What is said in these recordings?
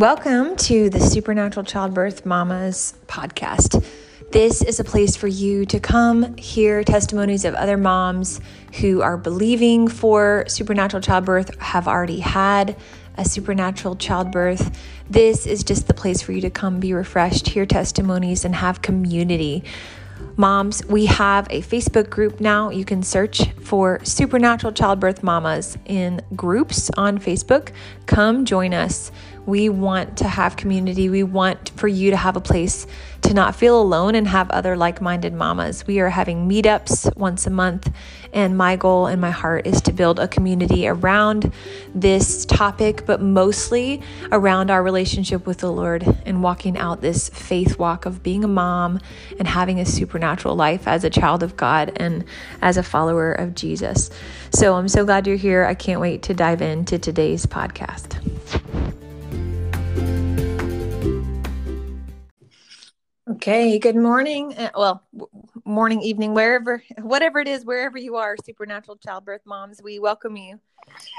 Welcome to the Supernatural Childbirth Mamas podcast. This is a place for you to come hear testimonies of other moms who are believing for supernatural childbirth, have already had a supernatural childbirth. This is just the place for you to come be refreshed, hear testimonies, and have community. Moms, we have a Facebook group now. You can search for Supernatural Childbirth Mamas in groups on Facebook. Come join us. We want to have community. We want for you to have a place to not feel alone and have other like minded mamas. We are having meetups once a month, and my goal and my heart is to build a community around this topic, but mostly around our relationship with the Lord and walking out this faith walk of being a mom and having a supernatural life as a child of God and as a follower of Jesus. So I'm so glad you're here. I can't wait to dive into today's podcast. Okay, good morning. Uh, well, morning, evening, wherever, whatever it is, wherever you are, supernatural childbirth moms, we welcome you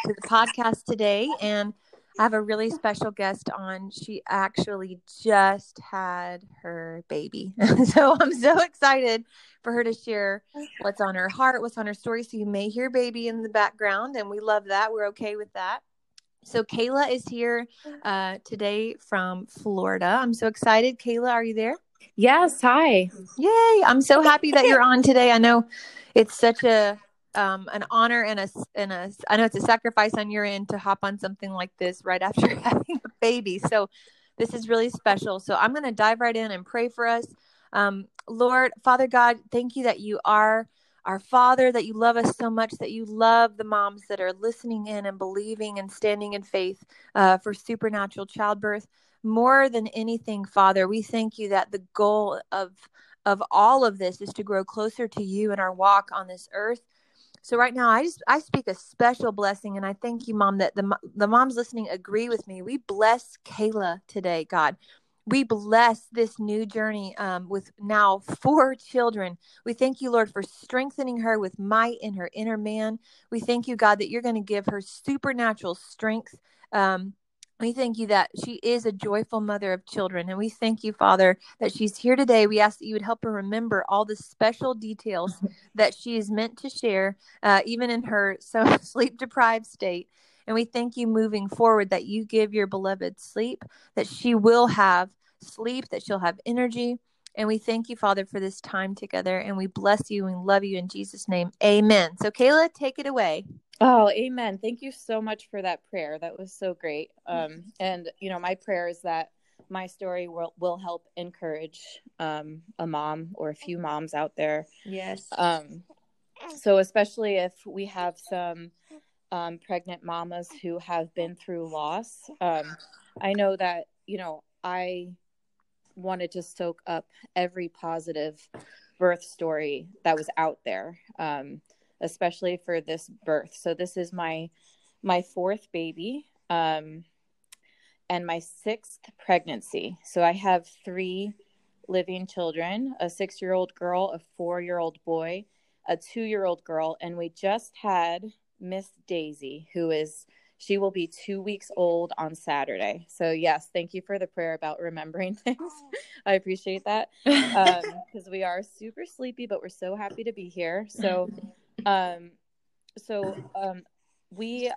to the podcast today. And I have a really special guest on. She actually just had her baby. so I'm so excited for her to share what's on her heart, what's on her story. So you may hear baby in the background, and we love that. We're okay with that. So Kayla is here uh, today from Florida. I'm so excited. Kayla, are you there? Yes. Hi. Yay. I'm so happy that you're on today. I know it's such a um, an honor and a and a I know it's a sacrifice on your end to hop on something like this right after having a baby. So this is really special. So I'm going to dive right in and pray for us. Um, Lord, Father God, thank you that you are our Father, that you love us so much, that you love the moms that are listening in and believing and standing in faith uh, for supernatural childbirth more than anything, Father, we thank you that the goal of of all of this is to grow closer to you in our walk on this earth. So right now, I just I speak a special blessing, and I thank you, Mom, that the the moms listening agree with me. We bless Kayla today, God. We bless this new journey um, with now four children. We thank you, Lord, for strengthening her with might in her inner man. We thank you, God, that you're going to give her supernatural strength. Um, we thank you that she is a joyful mother of children. And we thank you, Father, that she's here today. We ask that you would help her remember all the special details that she is meant to share, uh, even in her so sleep deprived state. And we thank you moving forward that you give your beloved sleep, that she will have sleep, that she'll have energy. And we thank you, Father, for this time together. And we bless you and love you in Jesus' name. Amen. So, Kayla, take it away. Oh, amen. Thank you so much for that prayer. That was so great. Um, and, you know, my prayer is that my story will, will help encourage um, a mom or a few moms out there. Yes. Um, so, especially if we have some um, pregnant mamas who have been through loss, um, I know that, you know, I wanted to soak up every positive birth story that was out there. Um, especially for this birth. So this is my my fourth baby um, and my sixth pregnancy. So I have three living children: a six-year-old girl, a four-year-old boy, a two-year-old girl, and we just had Miss Daisy, who is she will be two weeks old on Saturday. So yes, thank you for the prayer about remembering things. I appreciate that because um, we are super sleepy, but we're so happy to be here. So um, so um, we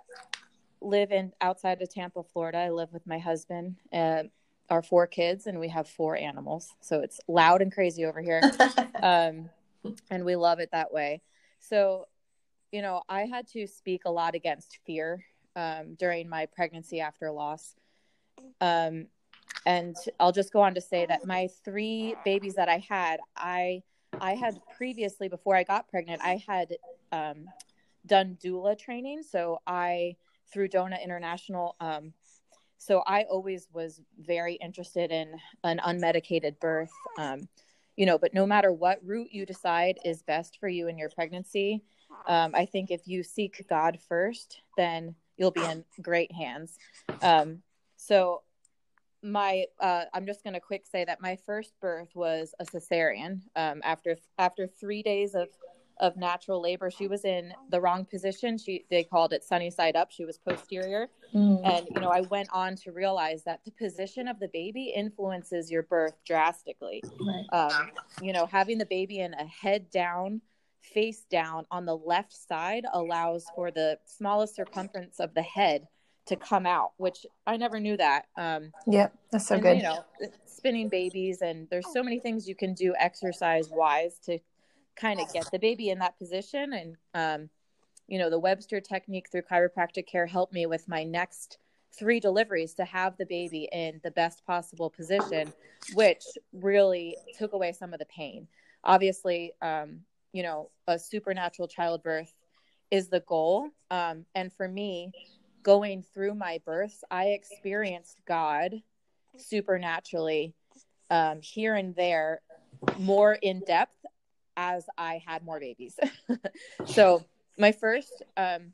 live in outside of Tampa, Florida. I live with my husband and our four kids, and we have four animals. So it's loud and crazy over here, um, and we love it that way. So, you know, I had to speak a lot against fear um, during my pregnancy after loss. Um, and I'll just go on to say that my three babies that I had, I I had previously, before I got pregnant, I had um, done doula training. So I, through DONA International, um, so I always was very interested in an unmedicated birth. Um, you know, but no matter what route you decide is best for you in your pregnancy, um, I think if you seek God first, then you'll be in great hands. Um, so my uh, i'm just going to quick say that my first birth was a cesarean um, after after three days of of natural labor. She was in the wrong position. She they called it sunny side up. She was posterior. Mm. And you know, I went on to realize that the position of the baby influences your birth drastically. Right. Um, you know, having the baby in a head down, face down on the left side allows for the smallest circumference of the head to come out, which I never knew that. Um, yep, that's so and, good. You know, spinning babies, and there's so many things you can do exercise wise to kind of get the baby in that position. And, um, you know, the Webster technique through chiropractic care helped me with my next three deliveries to have the baby in the best possible position, which really took away some of the pain. Obviously, um, you know, a supernatural childbirth is the goal. Um, and for me, going through my births, I experienced God supernaturally um, here and there more in depth as I had more babies. so my first, um,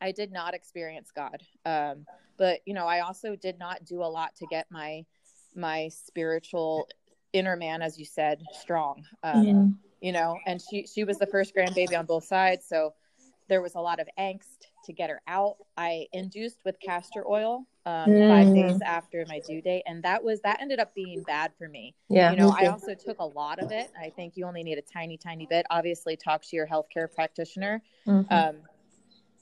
I did not experience God, um, but you know, I also did not do a lot to get my my spiritual inner man, as you said, strong. Um, yeah. You know, and she she was the first grandbaby on both sides, so there was a lot of angst to get her out. I induced with castor oil um, mm. five days after my due date, and that was that ended up being bad for me. Yeah, you know, I also took a lot of it. I think you only need a tiny, tiny bit. Obviously, talk to your healthcare practitioner. Mm-hmm. Um,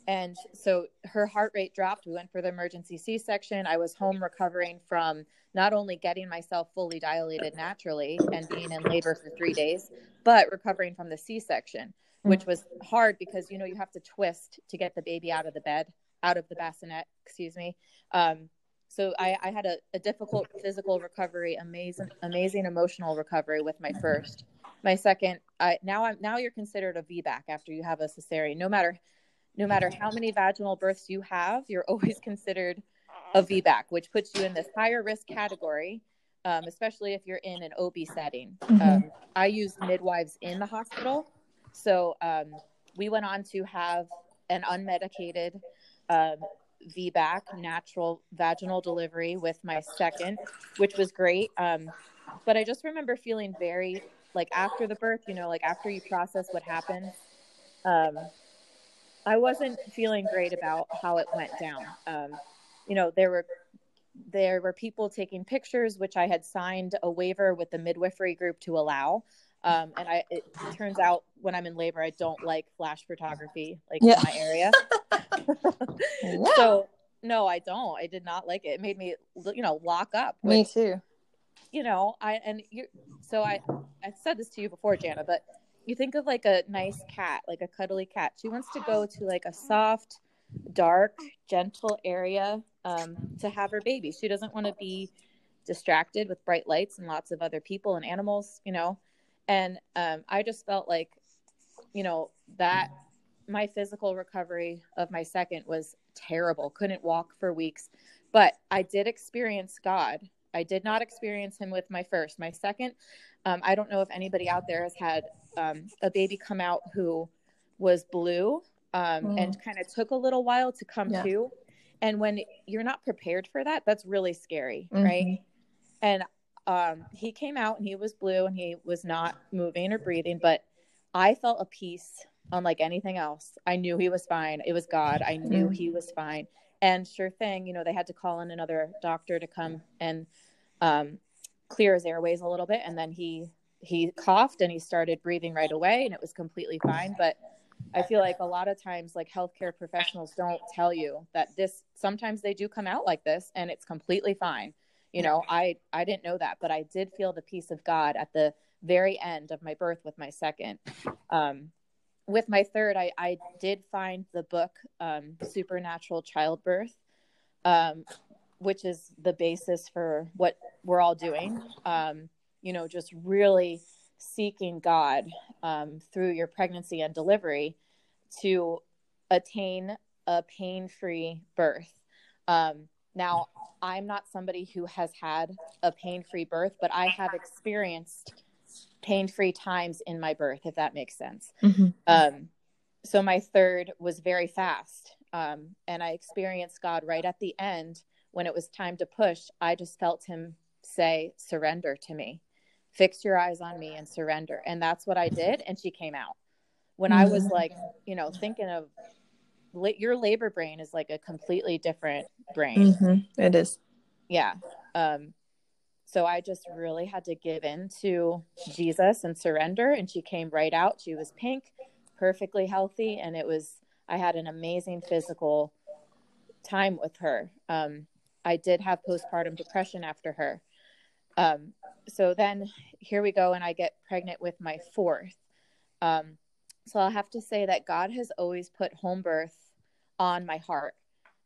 and so her heart rate dropped. We went for the emergency C section. I was home recovering from not only getting myself fully dilated naturally and being in labor for three days, but recovering from the C section which was hard because you know you have to twist to get the baby out of the bed out of the bassinet excuse me. Um, so I, I had a, a, difficult physical recovery amazing amazing emotional recovery with my first. My second I, now i'm now you're considered a vbac after you have a cesarean. No matter no matter how many vaginal births you have you're always considered a vbac which puts you in this higher risk category um, especially if you're in an ob setting. Mm-hmm. um, i use midwives in the hospital so um, we went on to have an unmedicated um, VBAC, natural vaginal delivery, with my second, which was great. Um, but I just remember feeling very like after the birth, you know, like after you process what happened, um, I wasn't feeling great about how it went down. Um, you know, there were there were people taking pictures, which I had signed a waiver with the midwifery group to allow. Um, and I, it turns out when I'm in labor, I don't like flash photography, like yeah. in my area. yeah. So no, I don't. I did not like it. It made me, you know, lock up. With, me too. You know, I and you. So I, I said this to you before, Jana, but you think of like a nice cat, like a cuddly cat. She wants to go to like a soft, dark, gentle area um, to have her baby. She doesn't want to be distracted with bright lights and lots of other people and animals. You know and um, i just felt like you know that my physical recovery of my second was terrible couldn't walk for weeks but i did experience god i did not experience him with my first my second um, i don't know if anybody out there has had um, a baby come out who was blue um, mm. and kind of took a little while to come yeah. to and when you're not prepared for that that's really scary mm-hmm. right and um, he came out and he was blue and he was not moving or breathing, but I felt a peace unlike anything else. I knew he was fine. It was God. I knew he was fine. And sure thing, you know, they had to call in another doctor to come and um, clear his airways a little bit. And then he he coughed and he started breathing right away, and it was completely fine. But I feel like a lot of times, like healthcare professionals don't tell you that this sometimes they do come out like this, and it's completely fine you know i i didn't know that but i did feel the peace of god at the very end of my birth with my second. Um, with my third i i did find the book um, supernatural childbirth um, which is the basis for what we're all doing. Um, you know just really seeking god um, through your pregnancy and delivery to attain a pain-free birth. Um, now I'm not somebody who has had a pain free birth, but I have experienced pain free times in my birth, if that makes sense. Mm-hmm. Um, so my third was very fast. Um, and I experienced God right at the end when it was time to push. I just felt Him say, Surrender to me. Fix your eyes on me and surrender. And that's what I did. And she came out. when. I was mm-hmm. like, you know, thinking of your labor brain is like a completely different brain. Mm-hmm. It is. Yeah. Um, so I just really had to give in to Jesus and surrender. And she came right out. She was pink, perfectly healthy. And it was, I had an amazing physical time with her. Um, I did have postpartum depression after her. Um, so then here we go, and I get pregnant with my fourth. Um, so I'll have to say that God has always put home birth on my heart.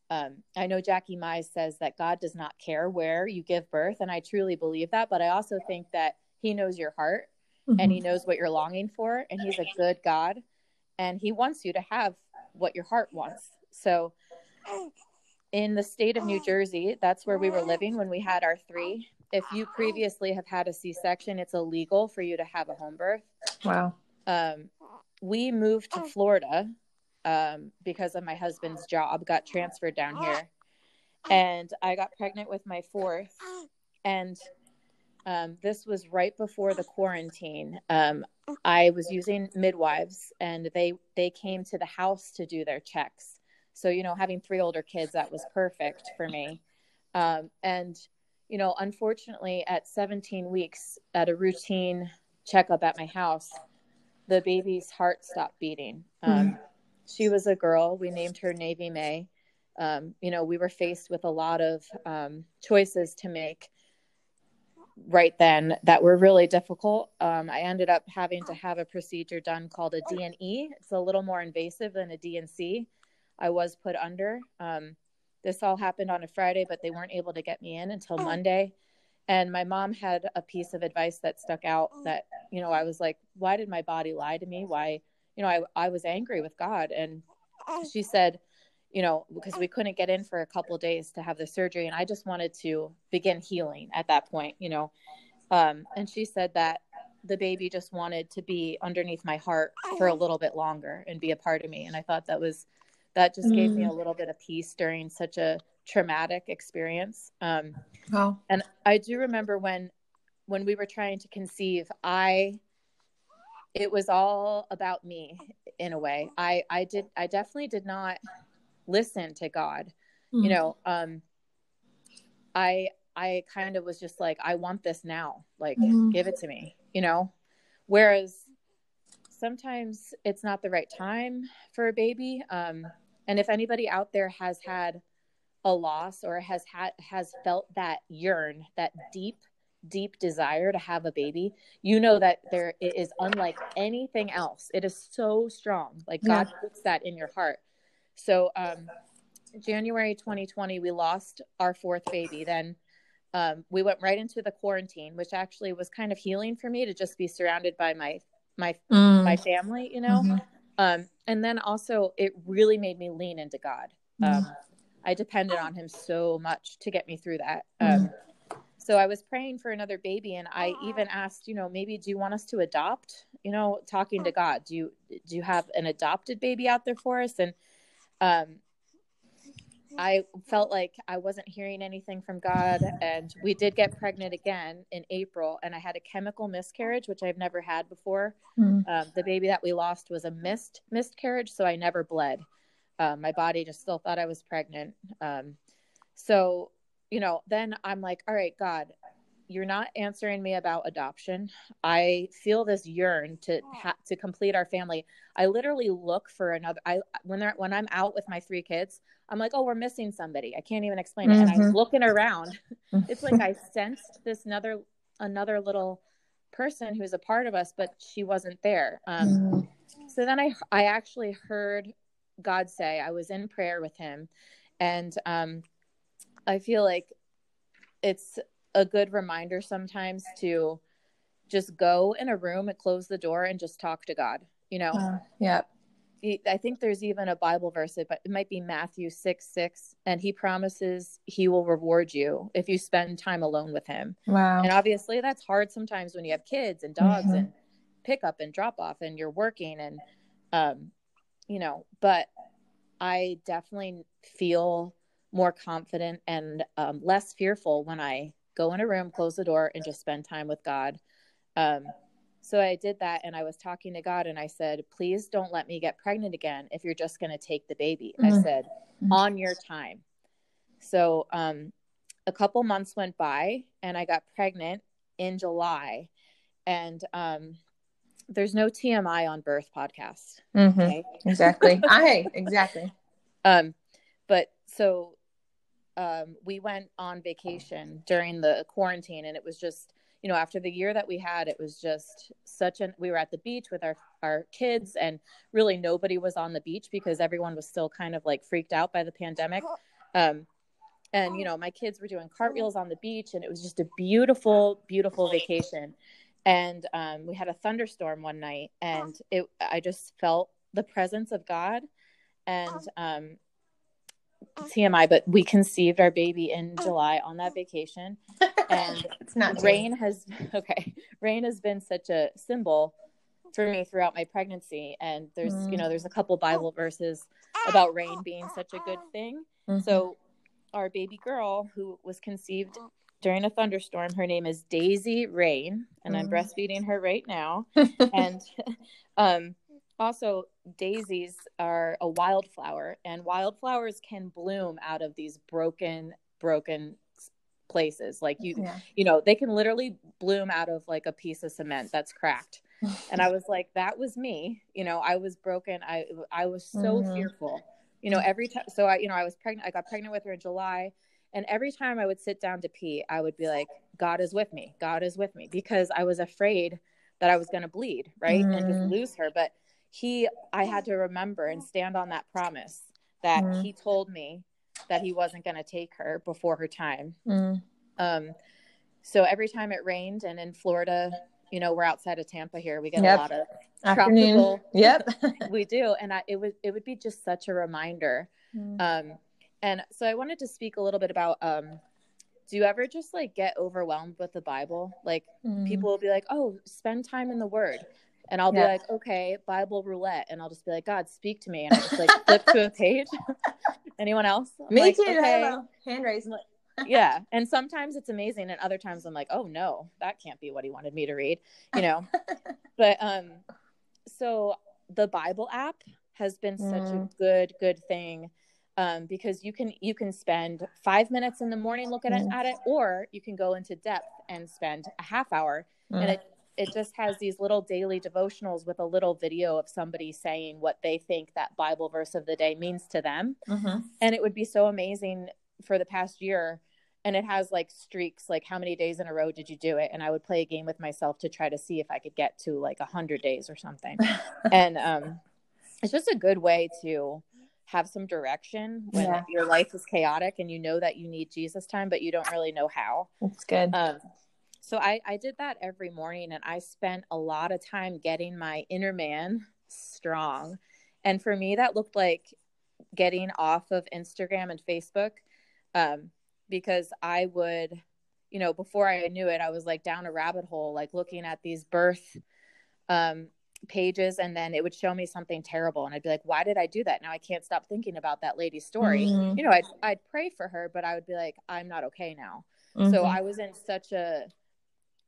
Um, I know Jackie Mize says that God does not care where you give birth, and I truly believe that. But I also think that He knows your heart mm-hmm. and He knows what you're longing for, and He's a good God, and He wants you to have what your heart wants. So, in the state of New Jersey, that's where we were living when we had our three. If you previously have had a C section, it's illegal for you to have a home birth. Wow. Um, we moved to Florida um, because of my husband's job, got transferred down here. And I got pregnant with my fourth. And um, this was right before the quarantine. Um, I was using midwives, and they they came to the house to do their checks. So you know, having three older kids, that was perfect for me. Um, and you know, unfortunately, at 17 weeks, at a routine checkup at my house, the baby's heart stopped beating. mm she was a girl. We named her Navy May. Um, you know, we were faced with a lot of um, choices to make right then that were really difficult. Um, I ended up having to have a procedure done called a D&E. It's a little more invasive than a D&C. I was put under. Um, this all happened on a Friday, but they weren't able to get me in until Monday. And my mom had a piece of advice that stuck out that, you know, I was like, why did my body lie to me? Why? you know, I, I was angry with God. And she said, you know, because we couldn't get in for a couple days to have the surgery. And I just wanted to begin healing at that point, you know. Um, and she said that the baby just wanted to be underneath my heart for a little bit longer and be a part of me. And I thought that was, that just gave me a mm. little bit of peace during such a traumatic experience. Um, wow. And I do remember when, when we were trying to conceive, I it was all about me in a way. I I did I definitely did not listen to God. Mm-hmm. You know, um I I kind of was just like I want this now. Like mm-hmm. give it to me, you know? Whereas sometimes it's not the right time for a baby. Um and if anybody out there has had a loss or has had has felt that yearn, that deep deep desire to have a baby, you know that there it is unlike anything else. It is so strong. Like God yeah. puts that in your heart. So um January 2020 we lost our fourth baby. Then um, we went right into the quarantine, which actually was kind of healing for me to just be surrounded by my my mm. my family, you know. Mm-hmm. Um, and then also it really made me lean into God. Um, I depended on Him so much to get me through that. Mm. Um, so I was praying for another baby and I even asked, you know, maybe do you want us to adopt? You know, talking to God, do you do you have an adopted baby out there for us? And um I felt like I wasn't hearing anything from God and we did get pregnant again in April and I had a chemical miscarriage which I've never had before. Mm. Um, the baby that we lost was a missed miscarriage so I never bled. Um, my body just still thought I was pregnant. Um, so you know, then I'm like, all right, God, you're not answering me about adoption. I feel this yearn to ha- to complete our family. I literally look for another. I when they're when I'm out with my three kids, I'm like, oh, we're missing somebody. I can't even explain mm-hmm. it. And I'm mm-hmm. looking around. it's like I sensed this another another little person who's a part of us, but she wasn't there. Um, mm-hmm. So then I I actually heard God say I was in prayer with Him, and um, I feel like it's a good reminder sometimes to just go in a room and close the door and just talk to God, you know? Uh, yeah. I think there's even a Bible verse, but it might be Matthew 6 6, and he promises he will reward you if you spend time alone with him. Wow. And obviously, that's hard sometimes when you have kids and dogs mm-hmm. and pick up and drop off and you're working, and, um, you know, but I definitely feel more confident and um, less fearful when I go in a room, close the door, and just spend time with God. Um, So I did that and I was talking to God and I said, please don't let me get pregnant again if you're just going to take the baby. I Mhm. said, Mhm. on your time. So um, a couple months went by and I got pregnant in July. And um, there's no TMI on birth podcast. Mhm. Okay. Exactly. I exactly. Um, but so um, we went on vacation during the quarantine, and it was just, you know, after the year that we had, it was just such an. We were at the beach with our our kids, and really nobody was on the beach because everyone was still kind of like freaked out by the pandemic. Um, and you know, my kids were doing cartwheels on the beach, and it was just a beautiful, beautiful vacation. And um, we had a thunderstorm one night, and it. I just felt the presence of God, and um, TMI, but we conceived our baby in July on that vacation. And it's not rain has okay, rain has been such a symbol for me throughout my pregnancy. And there's Mm. you know there's a couple Bible verses about rain being such a good thing. Mhm. So our baby girl who was conceived during a thunderstorm, her name is Daisy Rain, and I'm Mm. breastfeeding her right now. and um also daisies are a wildflower and wildflowers can bloom out of these broken broken places like you yeah. you know they can literally bloom out of like a piece of cement that's cracked and i was like that was me you know i was broken i i was so Mhm. fearful you know every time so i you know i was pregnant i got pregnant with her in july and every time i would sit down to pee i would be like god is with me god is with me because i was afraid that i was going to bleed right and just Mm. lose her but he i had to remember and stand on that promise that Mm. he told me that he wasn't going to take her before her time Mm. um, so every time it rained, and in Florida, you know, we're outside of Tampa here, we get Yep. a lot of Afternoon. tropical. Yep. we do, and I, it would it would be just such a reminder. Mm. Um, and so I wanted to speak a little bit about. Um, do you ever just like get overwhelmed with the Bible? Like Mm. people will be like, "Oh, spend time in the Word," and I'll be like, "Okay, Bible roulette," and I'll just be like, "God, speak to me," and I just like flip to a page. Anyone else? I'm Me like, too. "Okay." Hello. Hand raised. yeah and sometimes it's amazing and other times i'm like oh no that can't be what he wanted me to read you know but um so the bible app has been such a Mm. good good thing um because you can you can spend five minutes in the morning looking at, Mm. at it or you can go into depth and spend a half hour and Mm. it it just has these little daily devotionals with a little video of somebody saying what they think that bible verse of the day means to them Mhm. and it would be so amazing for the past year and it has like streaks like how many days in a row did you do it and i would play a game with myself to try to see if i could get to like a 100 days or something and um it's just a good way to have some direction when Yeah. your life is chaotic and you know that you need jesus time but you don't really know how That's good. um so i i did that every morning and i spent a lot of time getting my inner man strong and for me that looked like getting off of instagram and facebook um, because I would, you know, before I knew it, I was like down a rabbit hole, like looking at these birth um, pages, and then it would show me something terrible, and I'd be like, "Why did I do that?" Now I can't stop thinking about that lady's story. Mhm. You know, I'd I'd pray for her, but I would be like, "I'm not okay now." So Mhm. I was in such a,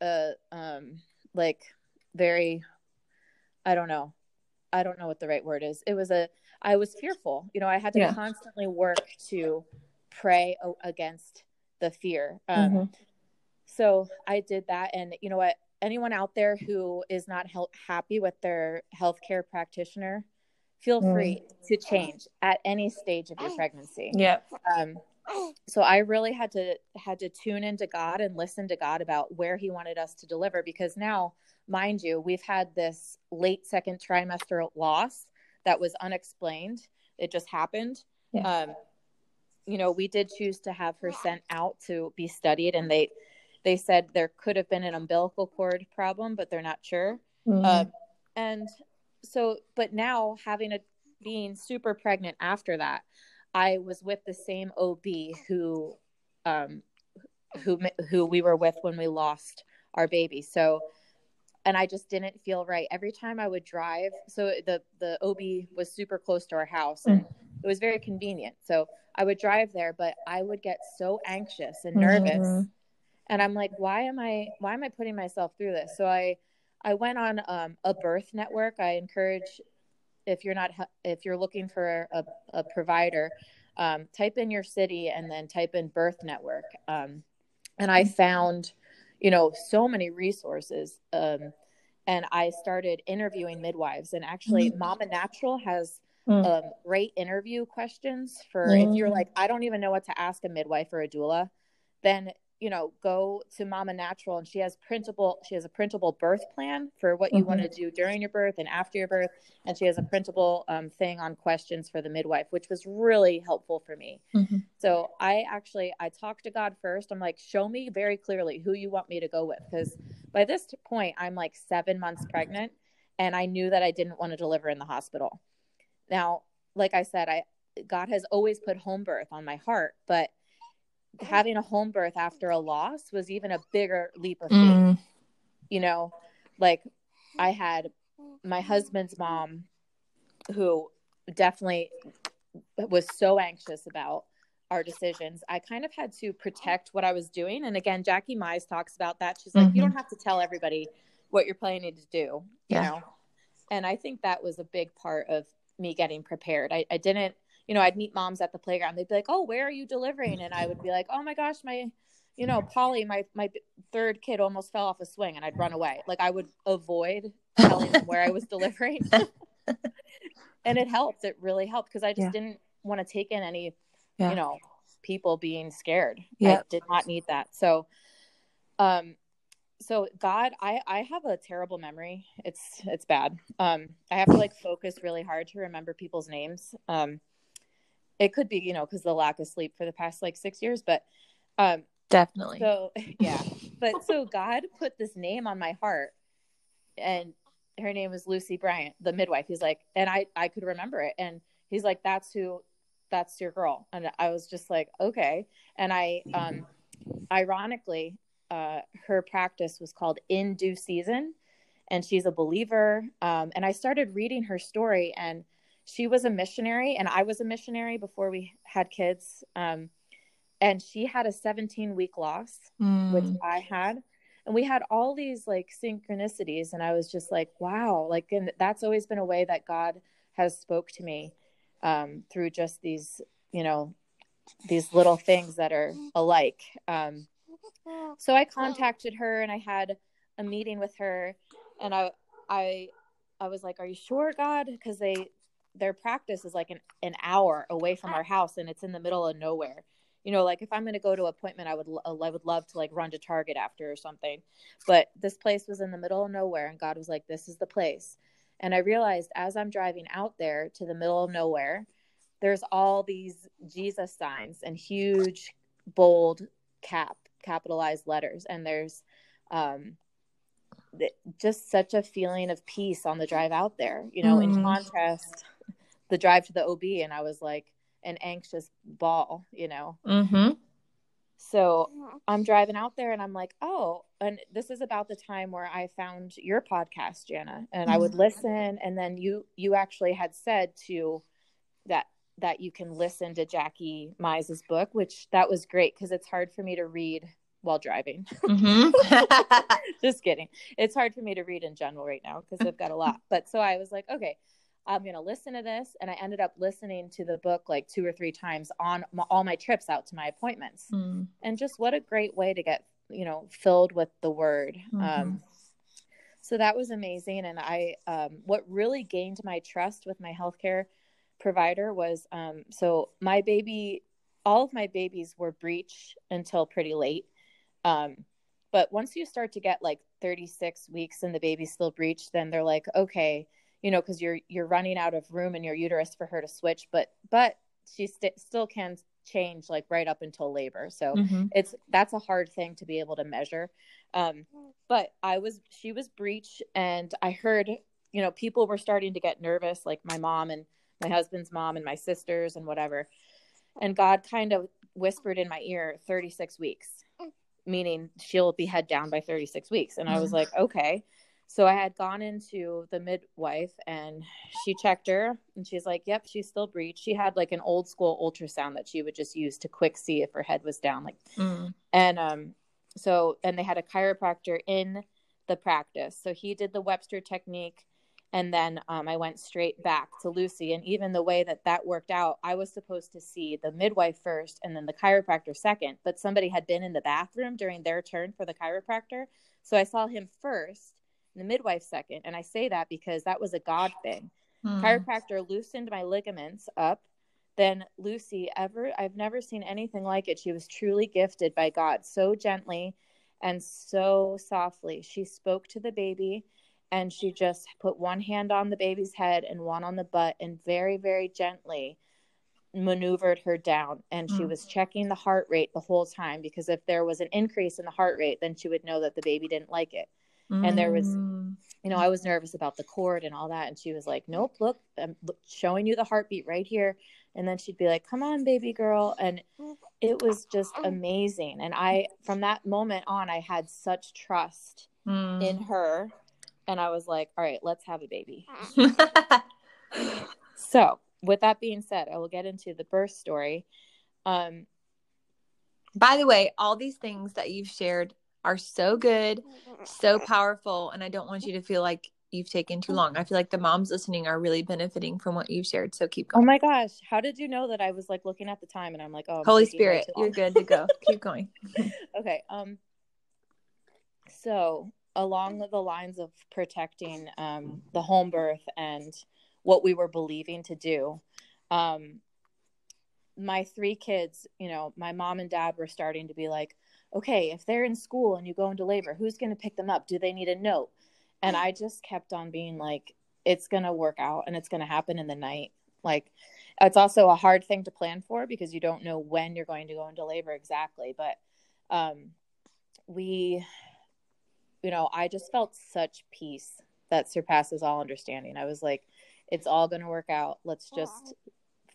a um, like very, I don't know, I don't know what the right word is. It was a, I was fearful. You know, I had to Yeah. constantly work to pray o- against the fear. Um, Mhm. So I did that, and you know what? Anyone out there who is not happy with their healthcare practitioner, feel Mm. free to change at any stage of your pregnancy Yep. um, so i really had to had to tune into god and listen to god about where he wanted us to deliver because now mind you we've had this late second trimester loss that was unexplained it just happened Yeah. um, you know we did choose to have her sent out to be studied and they they said there could have been an umbilical cord problem but they're not sure. Mhm. um, and so but now having a being super pregnant after that i was with the same ob who um who who we were with when we lost our baby. So and i just didn't feel right. Every time i would drive so the the ob was super close to our house and it was very convenient. So i would drive there but i would get so anxious and nervous Mhm. And i'm like why am i why am i putting myself through this so i I went on um, a birth network. I encourage if you're not if you're looking for a, a provider, um, type in your city and then type in birth network. Um, and I found, you know, so many resources. Um, and I started interviewing midwives. And actually, mm-hmm. Mama Natural has mm. um, great interview questions for mm. if you're like, I don't even know what to ask a midwife or a doula, then you know go to mama natural and she has printable she has a printable birth plan for what you mm-hmm. want to do during your birth and after your birth. And she has a printable um, thing on questions for the midwife which was really helpful for me. Mm-hmm. so i actually i talked to god first. I'm like show me very clearly who you want me to go with. Because by this point i'm like seven months pregnant and i knew that i didn't want to deliver in the hospital. Now like i said i god has always put home birth on my heart but having a home birth after a loss was even a bigger leap of faith. Mm. You know, like I had my husband's mom who definitely was so anxious about our decisions. I kind of had to protect what I was doing. And again, Jackie Mize talks about that. She's like, mm-hmm. you don't have to tell everybody what you're planning to do, yeah. you know? And I think that was a big part of me getting prepared. I, I didn't you know, I'd meet moms at the playground. They'd be like, "Oh, where are you delivering?" And I would be like, "Oh my gosh, my, you know, Polly, my my third kid almost fell off a swing," and I'd run away. Like I would avoid telling them where I was delivering, and it helped. It really helped because I just yeah. didn't want to take in any, yeah. you know, people being scared. Yeah, I did not need that. So, um, so god i i have a terrible memory it's it's bad um i have to like focus really hard to remember people's names um it could be you know because the lack of sleep for the past like six years but um definitely. so yeah. But so god put this name on my heart and her name was lucy bryant the midwife. He's like and i i could remember it and he's like that's who that's your girl. And i was just like okay. And i um ironically uh her practice was called in due season and she's a believer um and i started reading her story and she was a missionary and I was a missionary before we had kids. Um, and she had a 17 week loss, mm. which I had. And we had all these like synchronicities. And I was just like, wow, like, and that's always been a way that God has spoke to me um, through just these, you know, these little things that are alike. Um, so I contacted her and I had a meeting with her and I, I, I was like, "Are you sure, God?" Because they their practice is like an, an hour away from our house and it's in the middle of nowhere. You know like if i'm going to go to appointment i would i would love to like run to target after or something. But this place was in the middle of nowhere and god was like this is the place. And i realized as i'm driving out there to the middle of nowhere there's all these jesus signs and huge bold cap capitalized letters. And there's um just such a feeling of peace on the drive out there you know mm. in contrast the drive to the OB and I was like an anxious ball, you know. Mm-hmm. So I'm driving out there and I'm like, oh, and this is about the time where I found your podcast, Jana, and mm-hmm. I would mm-hmm. listen. And then you you actually had said to that that you can listen to Jackie Mize's book, which that was great because it's hard for me to read while driving. Mm-hmm. Just kidding. It's hard for me to read in general right now because I've got a lot. But so I was like, okay, I'm going to listen to this. And I ended up listening to the book like two or three times on my, all my trips out to my appointments. Mm. And just what a great way to get, you know, filled with the word. Mm-hmm. Um, so that was amazing. And I, um, what really gained my trust with my healthcare provider was um, so my baby, all of my babies were breech until pretty late. Um, but once you start to get like 36 weeks and the baby's still breech, then they're like, okay, you know because you're you're running out of room in your uterus for her to switch but but she st- still can change like right up until labor. So mm-hmm. it's that's a hard thing to be able to measure. Um but i was she was breech and i heard you know people were starting to get nervous like my mom and my husband's mom and my sisters and whatever. And god kind of whispered in my ear 36 weeks meaning she'll be head down by 36 weeks. And i was mm-hmm. like okay so I had gone into the midwife and she checked her and she's like, Yep, she's still breech. She had like an old school ultrasound that she would just use to quick see if her head was down. Like mm. and um so and they had a chiropractor in the practice. So he did the Webster technique and then um, I went straight back to Lucy. And even the way that that worked out, I was supposed to see the midwife first and then the chiropractor second, but somebody had been in the bathroom during their turn for the chiropractor. So I saw him first, the midwife second. And I say that because that was a God thing. Hmm. Chiropractor loosened my ligaments up. Then Lucy, ever, I've never seen anything like it. She was truly gifted by God so gently and so softly. She spoke to the baby and she just put one hand on the baby's head and one on the butt and very very gently maneuvered her down and she mm. was checking the heart rate the whole time because if there was an increase in the heart rate then she would know that the baby didn't like it mm. and there was mm. you know i was nervous about the cord and all that and she was like nope look i'm showing you the heartbeat right here and then she'd be like come on baby girl and it was just amazing and i from that moment on i had such trust mm. in her and I was like, all right, let's have a baby. so, with that being said, I will get into the birth story. Um, By the way, all these things that you've shared are so good, so powerful, and I don't want you to feel like you've taken too long. I feel like the moms listening are really benefiting from what you've shared. So keep going. Oh my gosh, how did you know that I was like looking at the time and I'm like, oh, I'm Holy Spirit, you're good to go. keep going. okay. Um. So along the lines of protecting um, the home birth and what we were believing to do. Um, my three kids, you know, my mom and dad were starting to be like, okay, if they're in school and you go into labor, who's going to pick them up? Do they need a note? And I just kept on being like, it's going to work out and it's going to happen in the night. Like, it's also a hard thing to plan for because you don't know when you're going to go into labor exactly. But um, we you know, I just felt such peace that surpasses all understanding. I was like, it's all going to work out. Let's just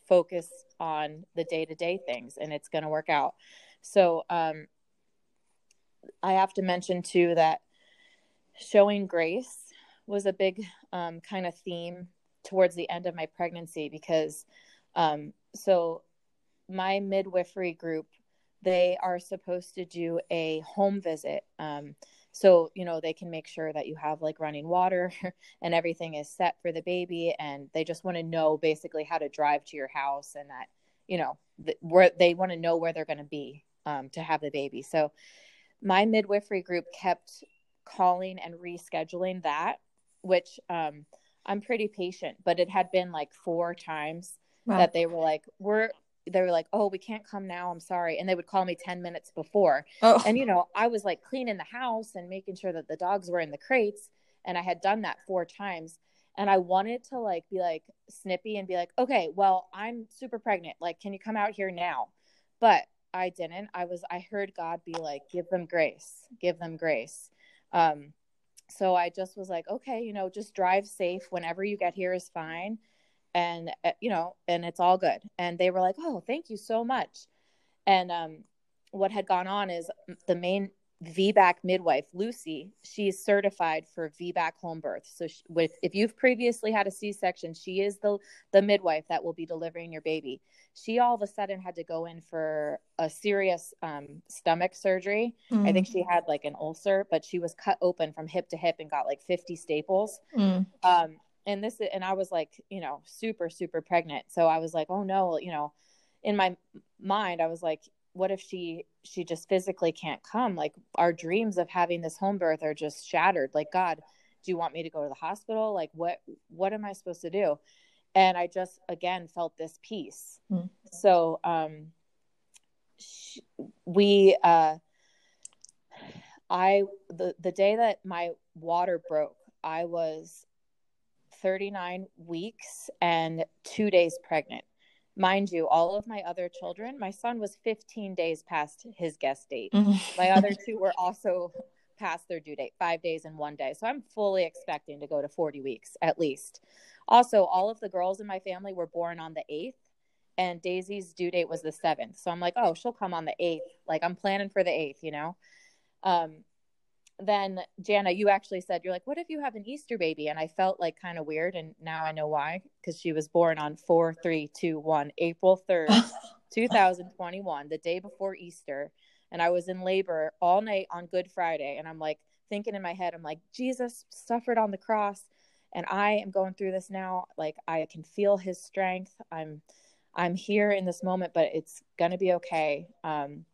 focus on the day to day things and it's going to work out. So, um, I have to mention too that showing grace was a big um, kind of theme towards the end of my pregnancy because, um, so my midwifery group, they are supposed to do a home visit. Um, so you know they can make sure that you have like running water and everything is set for the baby and they just want to know basically how to drive to your house and that you know the, where they want to know where they're going to be um, to have the baby so my midwifery group kept calling and rescheduling that which um, i'm pretty patient but it had been like four times wow. that they were like we're they were like, "Oh, we can't come now. I'm sorry." And they would call me 10 minutes before. Oh. And you know, I was like cleaning the house and making sure that the dogs were in the crates, and I had done that four times. And I wanted to like be like snippy and be like, "Okay, well, I'm super pregnant. Like, can you come out here now?" But I didn't. I was I heard God be like, "Give them grace. Give them grace." Um so I just was like, "Okay, you know, just drive safe whenever you get here is fine." And uh, you know and it's all good. And they were like oh thank you so much. And um what had gone on is the main VBAC midwife Lucy she's certified for VBAC home birth. So she, with if you've previously had a C-section she is the the midwife that will be delivering your baby. She all of a sudden had to go in for a serious um, stomach surgery. Mm. I think she had like an ulcer but she was cut open from hip to hip and got like 50 staples. Mm. um, and this and I was like, you know, super super pregnant. So I was like, oh no, you know, in my mind I was like, what if she she just physically can't come? Like our dreams of having this home birth are just shattered. Like God, do you want me to go to the hospital? Like what what am I supposed to do? And I just again felt this peace. Mm. So um she, we uh I the the day that my water broke, I was 39 weeks and two days pregnant. Mind you, all of my other children, my son was 15 days past his guest date. Mm-hmm. my other two were also past their due date, five days and one day. So I'm fully expecting to go to 40 weeks at least. Also, all of the girls in my family were born on the 8th, and Daisy's due date was the 7th. So I'm like, oh, she'll come on the 8th. Like I'm planning for the 8th, you know? Um, then Jana, you actually said you're like, what if you have an Easter baby? And I felt like kind of weird, and now I know why because she was born on four, three, two, one, April third, two thousand twenty-one, the day before Easter, and I was in labor all night on Good Friday, and I'm like thinking in my head, I'm like, Jesus suffered on the cross and I am going through this now. Like I can feel his strength. I'm I'm here in this moment, but it's gonna be okay. Um,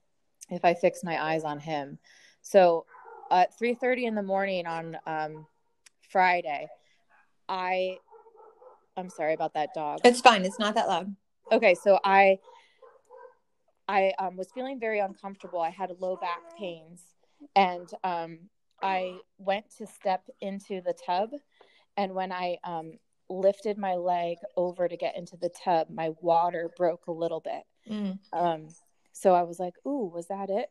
if I fix my eyes on him. So at 3:30 in the morning on um, Friday, I I'm sorry about that dog. It's fine. It's not that loud. Okay, so I I um, was feeling very uncomfortable. I had low back pains, and um, I went to step into the tub, and when I um, lifted my leg over to get into the tub, my water broke a little bit. Mm. Um, so I was like, "Ooh, was that it?"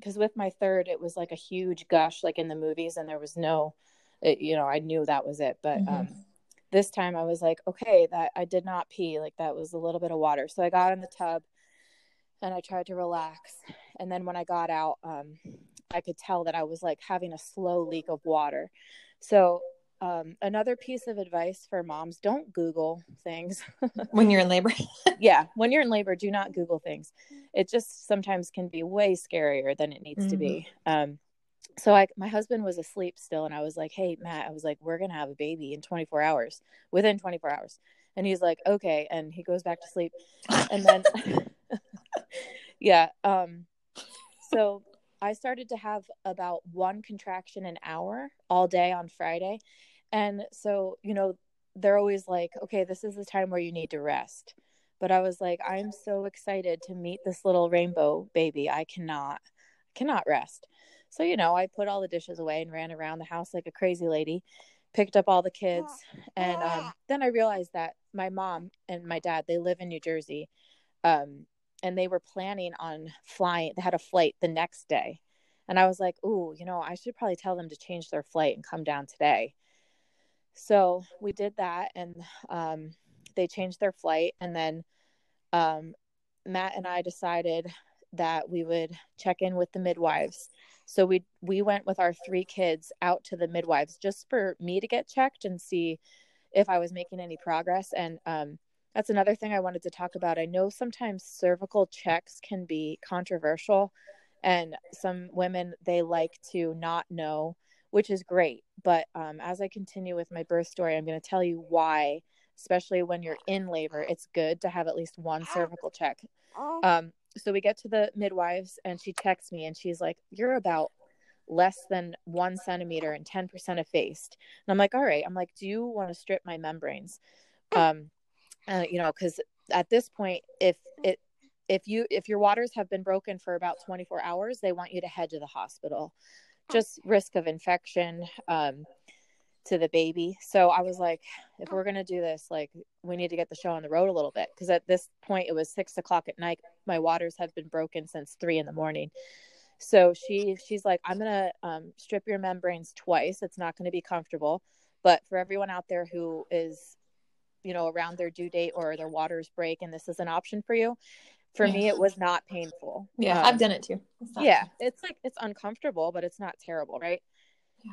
Because with my third, it was like a huge gush, like in the movies, and there was no, it, you know, I knew that was it. But mm-hmm. um, this time, I was like, "Okay, that I did not pee. Like that was a little bit of water." So I got in the tub, and I tried to relax. And then when I got out, um, I could tell that I was like having a slow leak of water. So um, another piece of advice for moms don't google things when you're in labor yeah when you're in labor do not google things it just sometimes can be way scarier than it needs mm-hmm. to be mm-hmm. um, so I, my husband was asleep still and i was like hey matt i was like we're gonna have a baby in 24 hours within 24 hours and he's like okay and he goes back to sleep and then yeah um so I started to have about one contraction an hour all day on Friday. And so, you know, they're always like, okay, this is the time where you need to rest. But I was like, I'm so excited to meet this little rainbow baby. I cannot, cannot rest. So, you know, I put all the dishes away and ran around the house like a crazy lady, picked up all the kids. And um, then I realized that my mom and my dad, they live in New Jersey. Um, and they were planning on flying, they had a flight the next day. And I was like, ooh, you know, I should probably tell them to change their flight and come down today. So we did that and um, they changed their flight. And then um, Matt and I decided that we would check in with the midwives. So we we went with our three kids out to the midwives just for me to get checked and see if I was making any progress. And um, that's another thing I wanted to talk about. I know sometimes cervical checks can be controversial, and some women they like to not know which is great. But um, as I continue with my birth story, I'm going to tell you why, especially when you're in labor, it's good to have at least one cervical check. Um, so we get to the midwives, and she checks me, and she's like, "You're about less than one centimeter and 10% effaced." And I'm like, "All right." I'm like, "Do you want to strip my membranes?" Um, uh, you know, because at this point, if it if you if your waters have been broken for about 24 hours, they want you to head to the hospital just risk of infection um, to the baby. So I was like, if we're gonna do this, like we need to get the show on the road a little bit because at this point it was six o'clock at night. My waters have been broken since three in the morning. So she she's like, I'm gonna um, strip your membranes twice. It's not gonna be comfortable, but for everyone out there who is, you know, around their due date or their waters break and this is an option for you, for yeah. me it was not painful. Yeah um, i've done it too. It's yeah it's like it's uncomfortable but it's not terrible right? Yeah.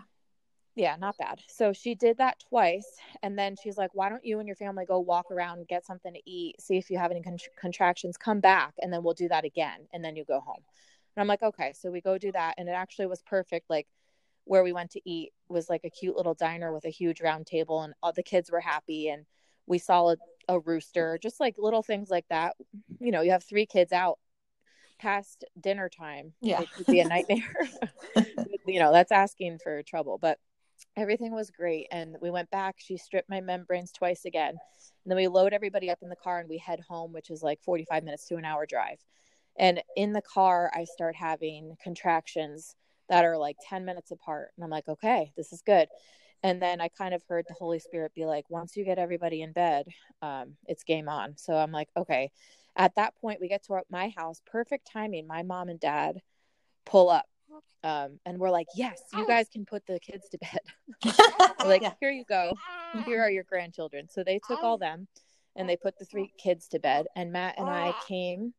Yeah not bad. So she did that twice and then she's like why don't you and your family go walk around get something to eat see if you have any con- contractions come back and then we'll do that again and then you go home. And i'm like okay so we go do that and it actually was perfect like where we went to eat was like a cute little diner with a huge round table and all the kids were happy and we saw a, a rooster, just like little things like that. You know, you have three kids out past dinner time. Yeah. It could be a nightmare. you know, that's asking for trouble. But everything was great. And we went back. She stripped my membranes twice again. And then we load everybody up in the car and we head home, which is like 45 minutes to an hour drive. And in the car, I start having contractions that are like 10 minutes apart. And I'm like, okay, this is good and then i kind of heard the holy spirit be like once you get everybody in bed um, it's game on. So i'm like okay. At that point we get to our, my house perfect timing. My mom and dad pull up um, and we're like yes you guys can put the kids to bed. Like yeah. here you go. Here are your grandchildren. So they took all them and they put the three kids to bed. And matt and i came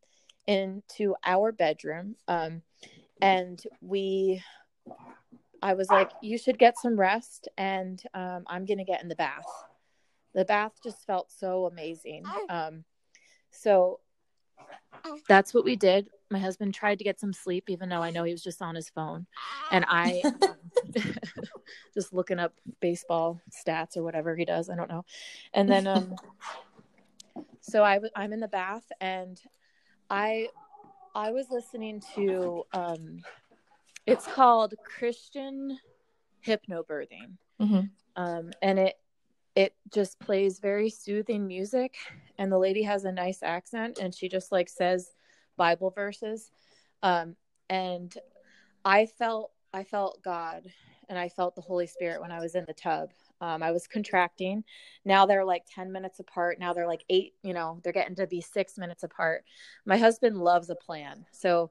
into our bedroom um, and we I was like, you should get some rest, and um, I'm gonna get in the bath. The bath just felt so amazing. Um, so that's what we did. My husband tried to get some sleep, even though I know he was just on his phone. And I just looking up baseball stats or whatever he does. I don't know. And then, um, so I w- I'm in the bath and I, I was listening to, um, it's called Christian hypnobirthing. Mm-hmm. Um, and it, it just plays very soothing music. And the lady has a nice accent and she just like says bible verses. Um, and i felt i felt god and i felt the holy spirit when i was in the tub. Um, i was contracting. Now they're like 10 minutes apart. Now they're like eight you know they're getting to be six minutes apart. My husband loves a plan. So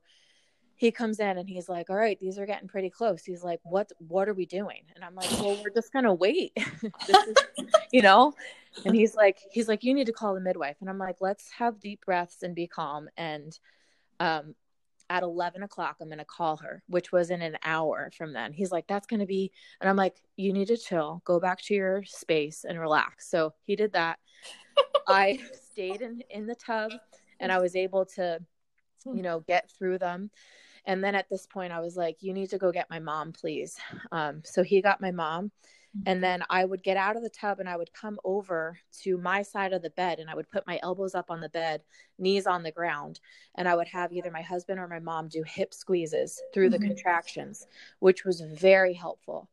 he comes in and he's like all right these are getting pretty close. He's like what what are we doing? And i'm like well we're just gonna wait. Is, you know? And he's like he's like you need to call the midwife. And i'm like let's have deep breaths and be calm. And um at 11 o'clock i'm gonna call her which was in an hour from then. He's like that's gonna be and i'm like you need to chill. Go back to your space and relax. So he did that. I stayed in in the tub and i was able to you know get through them and then at this point, I was like, you need to go get my mom, please. Um, so he got my mom. And then I would get out of the tub and I would come over to my side of the bed and I would put my elbows up on the bed, knees on the ground. And I would have either my husband or my mom do hip squeezes through the mm-hmm. contractions, which was very helpful.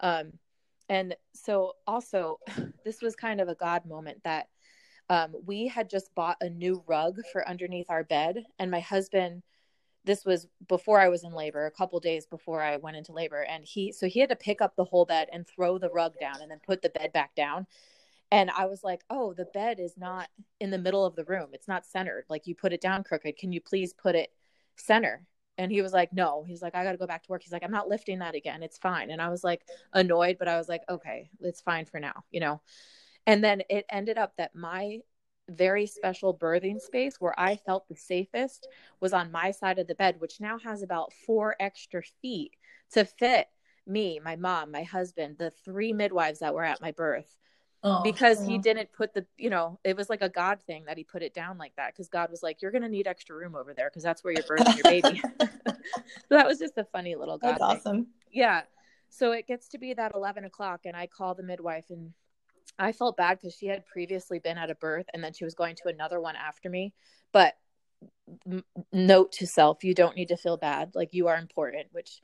Um, and so, also, this was kind of a God moment that um, we had just bought a new rug for underneath our bed. And my husband, this was before I was in labor, a couple days before I went into labor. And he, so he had to pick up the whole bed and throw the rug down and then put the bed back down. And I was like, oh, the bed is not in the middle of the room. It's not centered. Like you put it down crooked. Can you please put it center? And he was like, no. He's like, I got to go back to work. He's like, I'm not lifting that again. It's fine. And I was like, annoyed, but I was like, okay, it's fine for now, you know? And then it ended up that my very special birthing space where I felt the safest was on my side of the bed, which now has about four extra feet to fit me, my mom, my husband, the three midwives that were at my birth. Oh, because he didn't put the, you know, it was like a God thing that he put it down like that. Because God was like, "You're gonna need extra room over there because that's where you're birthing your baby." so that was just a funny little God. That's awesome. Yeah. So it gets to be that eleven o'clock, and I call the midwife, and I felt bad because she had previously been at a birth and then she was going to another one after me. But m- note to self, you don't need to feel bad. Like you are important, which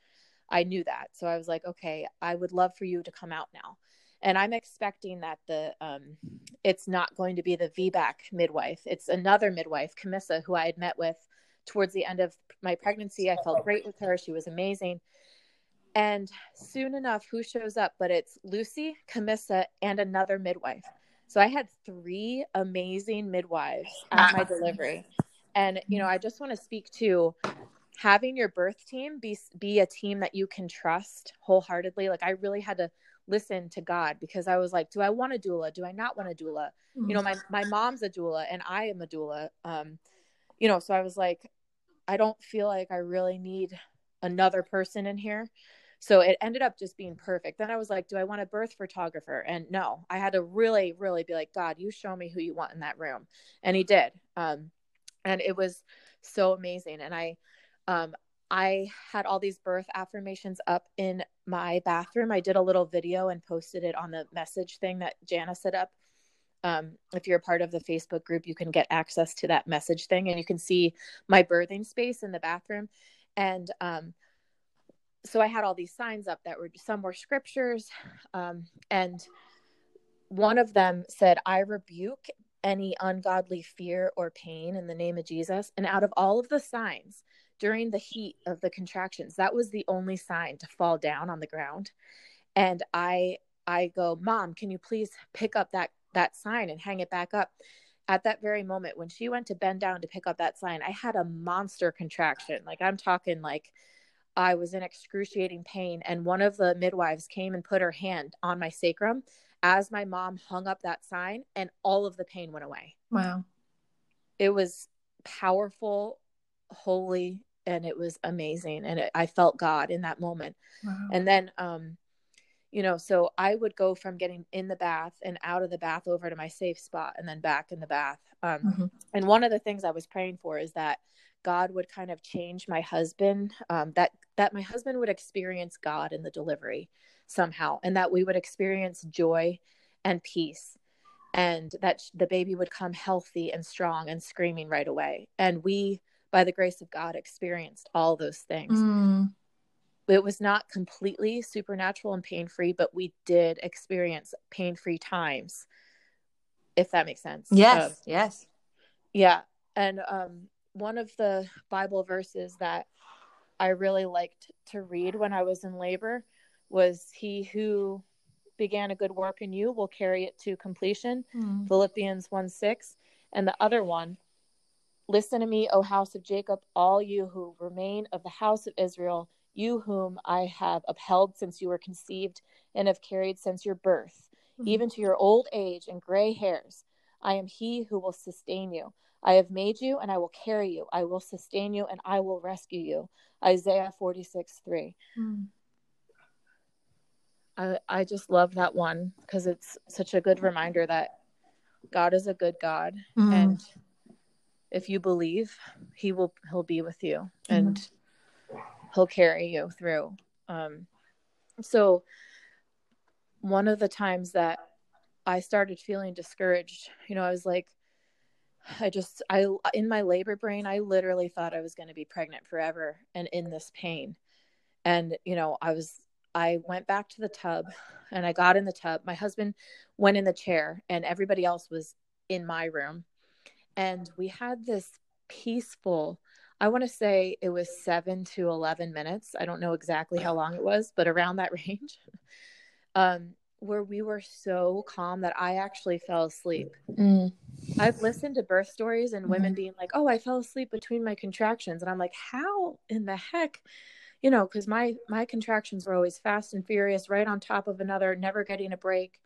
I knew that. So I was like, okay, I would love for you to come out now. And I'm expecting that the um, it's not going to be the VBAC midwife. It's another midwife, Camissa, who I had met with towards the end of my pregnancy. I felt great with her. She was amazing. And soon enough, who shows up? But it's Lucy, Camissa, and another midwife. So I had three amazing midwives at my delivery. And, you know, I just want to speak to having your birth team be, be a team that you can trust wholeheartedly. Like, I really had to listen to God because I was like, do I want a doula? Do I not want a doula? Mm-hmm. You know, my, my mom's a doula and I am a doula. Um, you know, so I was like, I don't feel like I really need another person in here. So it ended up just being perfect. Then I was like, do I want a birth photographer? And no, I had to really, really be like, God, you show me who you want in that room. And he did. Um, and it was so amazing. And I, um, I had all these birth affirmations up in my bathroom. I did a little video and posted it on the message thing that Janna set up. Um, if you're a part of the Facebook group, you can get access to that message thing and you can see my birthing space in the bathroom. And um, so I had all these signs up that were some were scriptures, um, and one of them said, "I rebuke any ungodly fear or pain in the name of Jesus." And out of all of the signs during the heat of the contractions, that was the only sign to fall down on the ground. And I I go, "Mom, can you please pick up that that sign and hang it back up?" At that very moment, when she went to bend down to pick up that sign, I had a monster contraction. Like I'm talking like I was in excruciating pain. And one of the midwives came and put her hand on my sacrum as my mom hung up that sign, and all of the pain went away. Wow. It was powerful, holy, and it was amazing. And it, I felt God in that moment. Wow. And then, um, you know so i would go from getting in the bath and out of the bath over to my safe spot and then back in the bath um, mm-hmm. and one of the things i was praying for is that god would kind of change my husband um, that that my husband would experience god in the delivery somehow and that we would experience joy and peace and that the baby would come healthy and strong and screaming right away and we by the grace of god experienced all those things mm it was not completely supernatural and pain free, but we did experience pain free times, if that makes sense. Yes, um, yes. Yeah. And um, one of the Bible verses that I really liked to read when I was in labor was He who began a good work in you will carry it to completion. Mm. Philippians 1 6. And the other one, listen to me, O house of Jacob, all you who remain of the house of Israel you whom I have upheld since you were conceived and have carried since your birth, mm-hmm. even to your old age and gray hairs. I am he who will sustain you. I have made you and I will carry you. I will sustain you and I will rescue you. Isaiah 46 3. Mm. I, I just love that one because it's such a good reminder that God is a good God. Mm. And if you believe, he will he'll be with you. Mm. And he'll carry you through. Um, so one of the times that I started feeling discouraged, you know, I was like, I just, I, in my labor brain, I literally thought I was going to be pregnant forever and in this pain. And, you know, I was, I went back to the tub and I got in the tub. My husband went in the chair and everybody else was in my room. And we had this peaceful, I want to say it was seven to 11 minutes. I don't know exactly how long it was, but around that range, um, where we were so calm that I actually fell asleep. Mm. I've listened to birth stories and mm-hmm. women being like, oh, I fell asleep between my contractions. And I'm like, how in the heck? You know, because my my contractions were always fast and furious, right on top of another, never getting a break.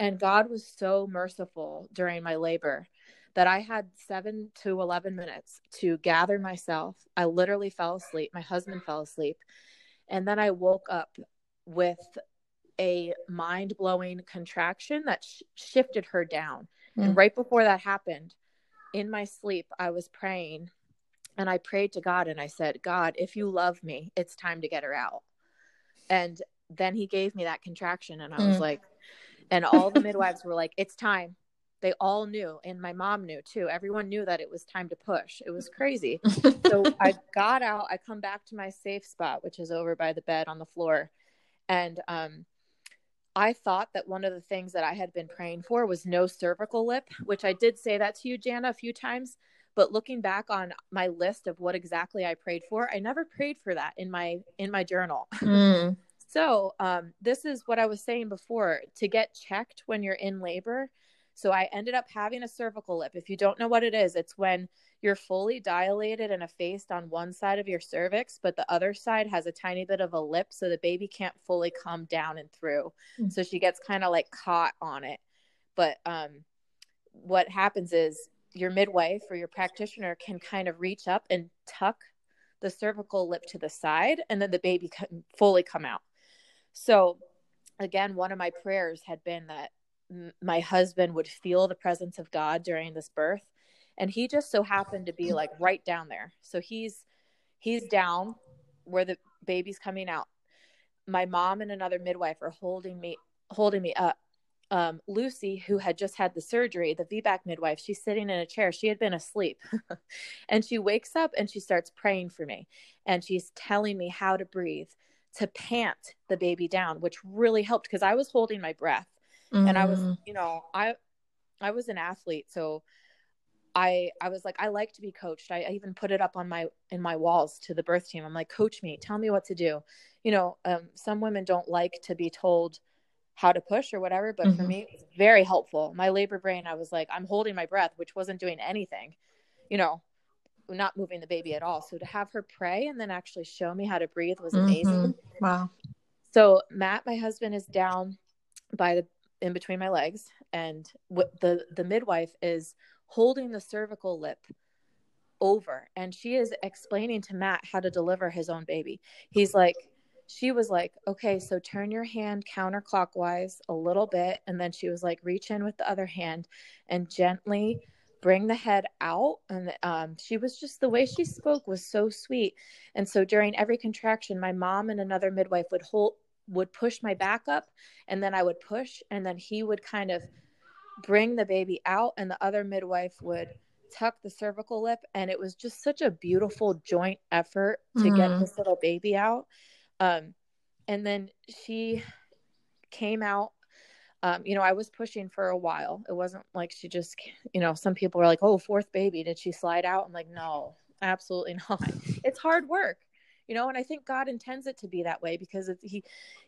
And God was so merciful during my labor that I had seven to 11 minutes to gather myself. I literally fell asleep. My husband fell asleep. And then I woke up with a mind blowing contraction that sh- shifted her down. Mm. And right before that happened, in my sleep, I was praying and I prayed to God and I said, God, if you love me, it's time to get her out. And then he gave me that contraction and I was mm. like, and all the midwives were like, it's time they all knew and my mom knew too everyone knew that it was time to push it was crazy so i got out i come back to my safe spot which is over by the bed on the floor and um I thought that one of the things that I had been praying for was no cervical lip, which I did say that to you, Janna, a few times. But looking back on my list of what exactly I prayed for, I never prayed for that in my in my journal. Mm. so um, this is what I was saying before: to get checked when you're in labor, so I ended up having a cervical lip. If you don't know what it is, it's when you're fully dilated and effaced on one side of your cervix, but the other side has a tiny bit of a lip so the baby can't fully come down and through. Mm-hmm. So she gets kind of like caught on it. But um, what happens is your midwife or your practitioner can kind of reach up and tuck the cervical lip to the side, and then the baby can fully come out. So, again, one of my prayers had been that my husband would feel the presence of God during this birth and he just so happened to be like right down there. So he's he's down where the baby's coming out. My mom and another midwife are holding me holding me up. Um, lucy who had just had the surgery the vbac midwife she's sitting in a chair. She had been asleep. And she wakes up and she starts praying for me. And she's telling me how to breathe to pant the baby down which really helped because i was holding my breath. Mm. and i was mm. you know i i was an athlete. So i i was like i like to be coached. I, I, even put it up on my in my walls to the birth team. I'm like coach me. Tell me what to do. You know um, some women don't like to be told how to push or whatever but mm-hmm. for me it was very helpful. My labor brain i was like i'm holding my breath which wasn't doing anything you know not moving the baby at all. So to have her pray and then actually show me how to breathe was amazing. Mm-hmm. wow. So matt my husband is down by the in between my legs and what the the midwife is holding the cervical lip over and she is explaining to Matt how to deliver his own baby. He's like she was like, okay, so turn your hand counterclockwise a little bit. And then she was like, reach in with the other hand and gently bring the head out. And um, she was just, the way she spoke was so sweet. And so during every contraction, my mom and another midwife would hold, would push my back up and then I would push and then he would kind of bring the baby out and the other midwife would tuck the cervical lip and it was just such a beautiful joint effort to mm. get mm-hmm. this little baby out. Um, and then she came out um, you know i was pushing for a while. It wasn't like she just you know some people were like oh fourth baby did she slide out? I'm like no absolutely not. It's hard work you know and i think god intends it to be that way because it, he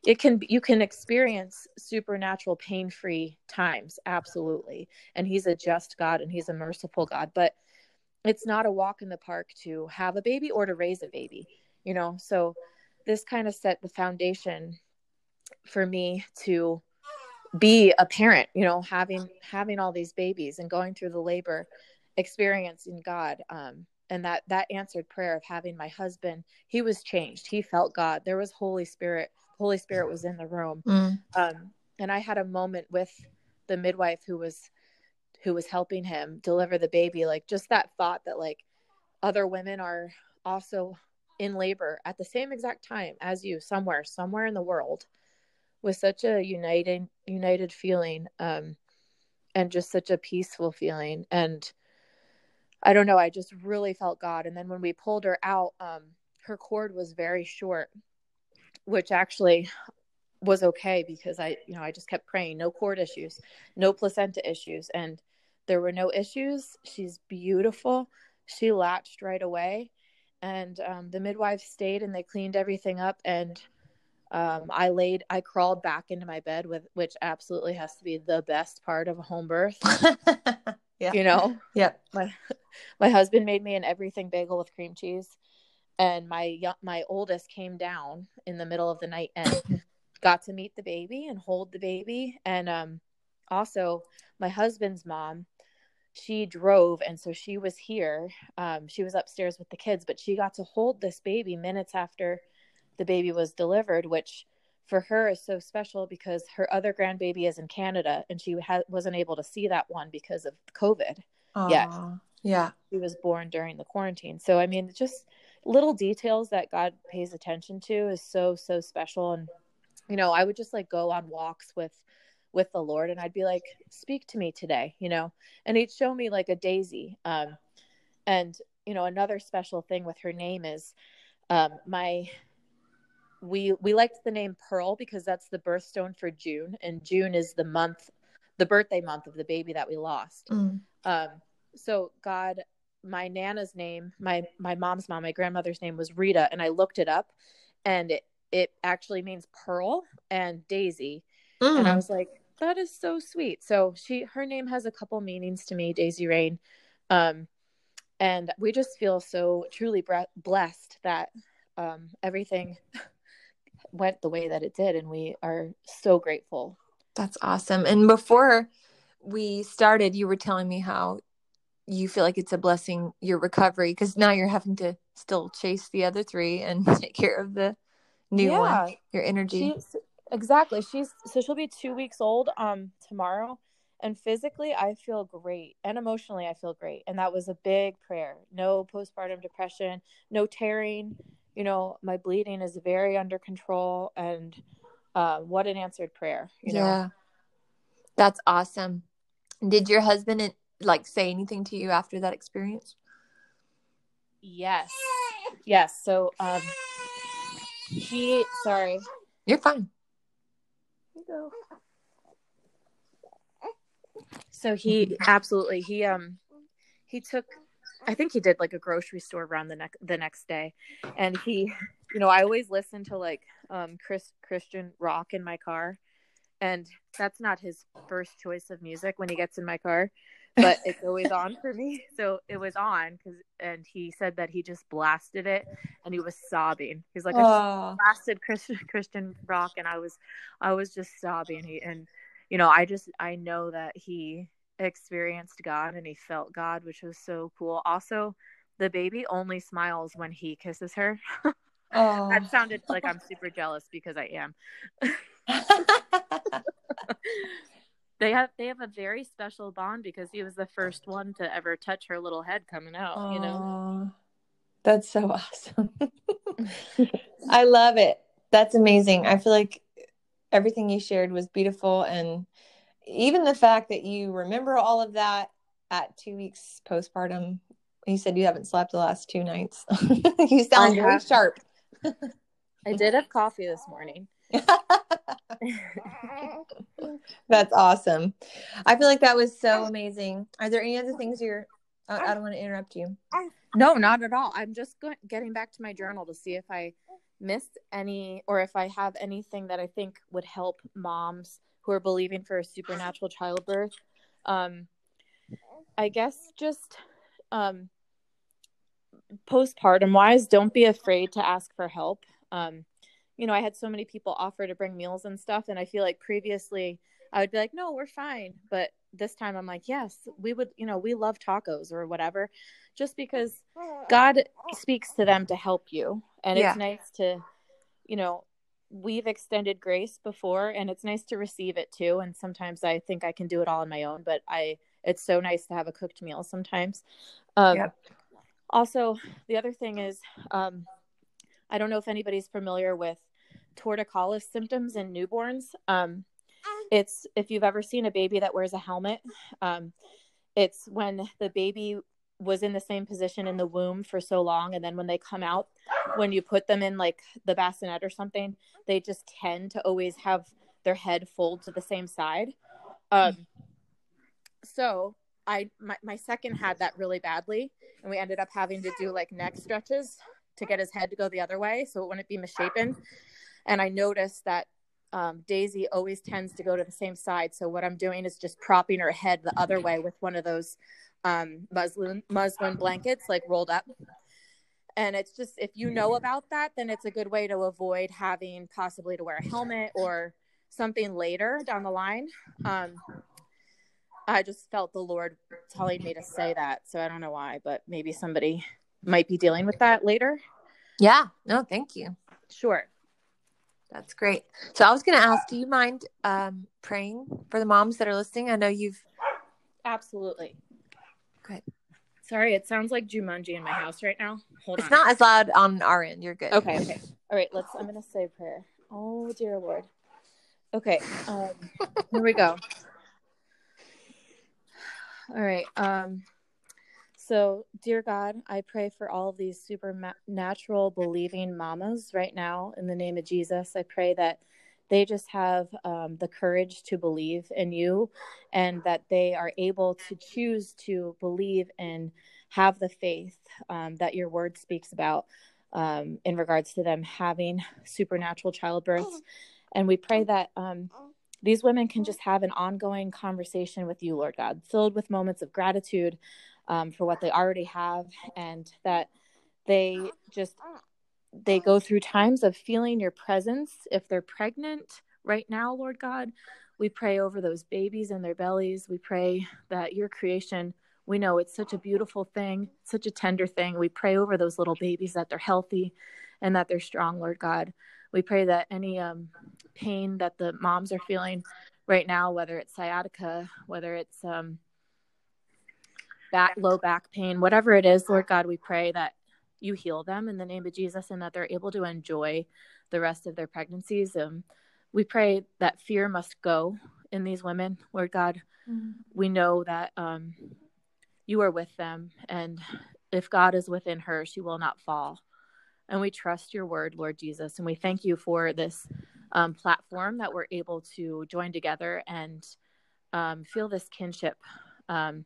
it can you can experience supernatural pain-free times absolutely. And he's a just god and he's a merciful god but it's not a walk in the park to have a baby or to raise a baby you know? So this kind of set the foundation for me to be a parent you know having having all these babies and going through the labor experience in god um, and that that answered prayer of having my husband he was changed. He felt god. There was holy spirit holy spirit was in the room. Mm. um, and i had a moment with the midwife who was who was helping him deliver the baby like just that thought that like other women are also in labor at the same exact time as you somewhere somewhere in the world with such a united united feeling um and just such a peaceful feeling. And I don't know. I just really felt God. And then when we pulled her out, um, her cord was very short, which actually was okay because I, you know, I just kept praying, no cord issues, no placenta issues. And there were no issues. She's beautiful. She latched right away. And um, the midwife stayed and they cleaned everything up. And um, I laid, I crawled back into my bed with, which absolutely has to be the best part of a home birth. Yeah. You know? Yeah. My my husband made me an everything bagel with cream cheese and my my oldest came down in the middle of the night and got to meet the baby and hold the baby and um also my husband's mom she drove and so she was here um she was upstairs with the kids but she got to hold this baby minutes after the baby was delivered which for her is so special because her other grandbaby is in Canada and she ha- wasn't able to see that one because of COVID Aww. yet. Yeah. She was born during the quarantine. So, I mean, just little details that God pays attention to is so, so special. And, you know, I would just like go on walks with, with the Lord and I'd be like, speak to me today, you know, and he'd show me like a daisy. Um, and, you know, another special thing with her name is, um, my we we liked the name Pearl because that's the birthstone for June, and June is the month, the birthday month of the baby that we lost. Mm. Um, so God, my nana's name, my my mom's mom, my grandmother's name was Rita, and I looked it up, and it it actually means pearl and daisy, mm. and I mm. was like, that is so sweet. So she her name has a couple meanings to me, Daisy Rain. Um, and we just feel so truly blessed that um, everything went the way that it did and we are so grateful that's awesome and before we started you were telling me how you feel like it's a blessing your recovery because now you're having to still chase the other three and take care of the new yeah. one your energy she's, exactly she's so she'll be two weeks old um tomorrow and physically i feel great and emotionally i feel great and that was a big prayer no postpartum depression no tearing you know, my bleeding is very under control and uh, what an answered prayer, you know? Yeah. That's awesome. Did your husband like say anything to you after that experience? Yes. Yes. So, um, he, sorry. You're fine. You go. So he absolutely, he, um, he took I think he did like a grocery store run the next the next day, and he, you know, I always listen to like um Chris Christian rock in my car, and that's not his first choice of music when he gets in my car, but it's always on for me. So it was on because, and he said that he just blasted it, and he was sobbing. He's like, I blasted Christian Christian rock, and I was, I was just sobbing. He and, you know, I just I know that he experienced God and he felt God, which was so cool. Also, the baby only smiles when he kisses her. Oh. that sounded like I'm super jealous because I am. They have they have a very special bond because he was the first one to ever touch her little head coming out. Oh, you know, that's so awesome. I love it. That's amazing. I feel like everything you shared was beautiful, and even the fact that you remember all of that at two weeks postpartum. You said you haven't slept the last two nights. you sound very sharp. I did have coffee this morning. That's awesome. I feel like that was so amazing. Are there any other things you're? I don't want to interrupt you. No, not at all. I'm just going, getting back to my journal to see if I missed any or if I have anything that I think would help moms who are believing for a supernatural childbirth. Um, I guess just um, postpartum wise, don't be afraid to ask for help. Um, you know, I had so many people offer to bring meals and stuff, and I feel like previously I would be like, no, we're fine. But this time I'm like, yes, we would, you know, we love tacos or whatever, just because God speaks to them to help you. And yeah. it's nice to, you know, we've extended grace before and it's nice to receive it too. And sometimes I think I can do it all on my own, but I, it's so nice to have a cooked meal sometimes. Um, yeah. Also, the other thing is, um, I don't know if anybody's familiar with torticollis symptoms in newborns. Um, it's if you've ever seen a baby that wears a helmet, um, it's when the baby was in the same position in the womb for so long, and then when they come out, when you put them in like the bassinet or something, they just tend to always have their head fold to the same side. Um, so I my, my second had that really badly, and we ended up having to do like neck stretches to get his head to go the other way so it wouldn't be misshapen. And I noticed that um, Daisy always tends to go to the same side. So what I'm doing is just propping her head the other way with one of those um, muslin muslin blankets, like rolled up. And it's just if you know about that, then it's a good way to avoid having possibly to wear a helmet or something later down the line. Um, I just felt the Lord telling me to say that, so I don't know why, but maybe somebody might be dealing with that later. Yeah. No, thank you. Sure. That's great. So I was going to ask, do you mind um, praying for the moms that are listening? I know you've. Absolutely. Good. Sorry, it sounds like Jumanji in my house right now. Hold it's on. It's not as loud on our end. You're good. Okay. Okay. All right. Let's. I'm going to say a prayer. Oh dear Lord. Okay. Um, here we go. All right. Um, so, dear God, I pray for all of these supernatural believing mamas right now in the name of Jesus. I pray that they just have um, the courage to believe in you and that they are able to choose to believe and have the faith um, that your word speaks about um, in regards to them having supernatural childbirths. And we pray that um, these women can just have an ongoing conversation with you, Lord God, filled with moments of gratitude um, for what they already have and that they just they go through times of feeling your presence. If they're pregnant right now lord god we pray over those babies in their bellies. We pray that your creation we know it's such a beautiful thing such a tender thing. We pray over those little babies that they're healthy and that they're strong lord god. We pray that any um, pain that the moms are feeling right now whether it's sciatica whether it's um, back low back pain, whatever it is, Lord God, we pray that you heal them in the name of Jesus and that they're able to enjoy the rest of their pregnancies. Um, we pray that fear must go in these women, Lord God. Mm-hmm. We know that um, you are with them, and if God is within her, she will not fall. And we trust your word, Lord Jesus, and we thank you for this um, platform that we're able to join together and um, feel this kinship. Um,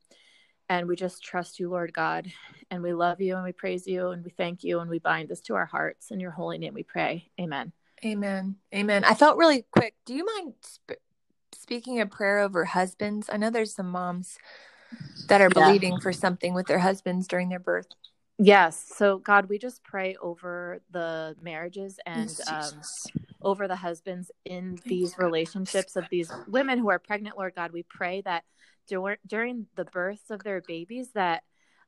and we just trust you, Lord God. And we love you and we praise you and we thank you and we bind this to our hearts. In your holy name we pray. Amen. Amen. Amen. I felt really quick. Do you mind sp- speaking a prayer over husbands? I know there's some moms that are believing yeah. for something with their husbands during their birth. Yes. So, God, we just pray over the marriages and um, over the husbands in these relationships of these women who are pregnant, Lord God. We pray that during the births of their babies that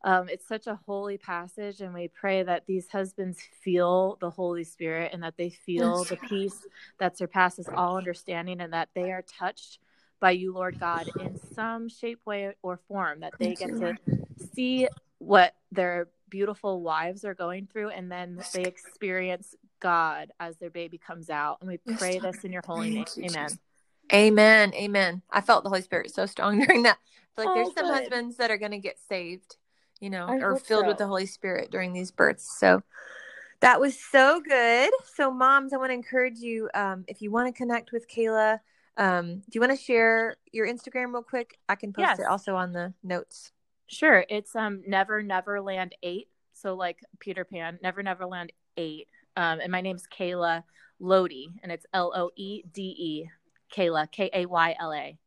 um, it's such a holy passage, and we pray that these husbands feel the Holy Spirit and that they feel the peace that surpasses all understanding, and that they are touched by you, Lord God, in some shape, way, or form. That they get to see what their beautiful wives are going through, and then they experience God as their baby comes out. And we pray this in your holy name. Amen. Amen. Amen. I felt the Holy Spirit so strong during that. Like Oh, there's some good. husbands that are going to get saved, you know, I or filled with the Holy Spirit during these births. So that was so good. So, moms, I want to encourage you um, if you want to connect with Kayla, um, do you want to share your Instagram real quick? I can post Yes. it also on the notes. Sure. It's um Never Neverland 8. So like Peter Pan, Never Neverland 8. Um and my name's Kayla Loede and it's L O E D E. Kayla K A Y L A.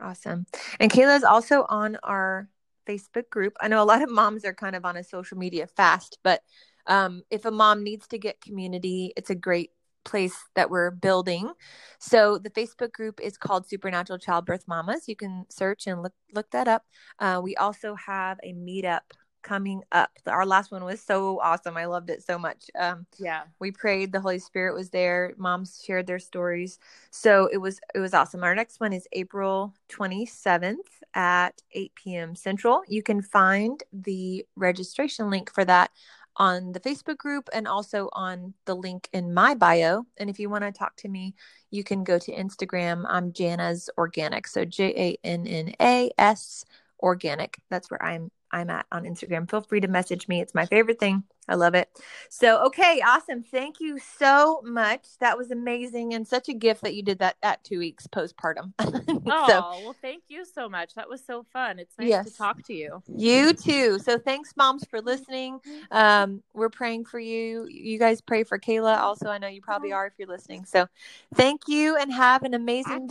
Awesome. And Kayla is also on our Facebook group. I know a lot of moms are kind of on a social media fast, but um, if a mom needs to get community, it's a great place that we're building. So the Facebook group is called Supernatural Childbirth Mamas. You can search and look look that up. Uh, we also have a meetup coming up. Our last one was so awesome. I loved it so much. Um, Yeah. we prayed the holy spirit was there moms shared their stories so it was it was awesome our next one is april 27th at 8 p.m central you can find the registration link for that on the facebook group and also on the link in my bio and if you want to talk to me you can go to instagram i'm janna's organic so j-a-n-n-a-s organic that's where i'm i'm at on instagram feel free to message me it's my favorite thing I love it. So, okay, awesome. Thank you so much. That was amazing and such a gift that you did that at two weeks postpartum. Oh, so, well, thank you so much. That was so fun. It's nice Yes. to talk to you. you too. So, thanks, moms, for listening. Um, we're praying for you. You guys pray for Kayla. Also, I know you probably are if you're listening. So, thank you and have an amazing day.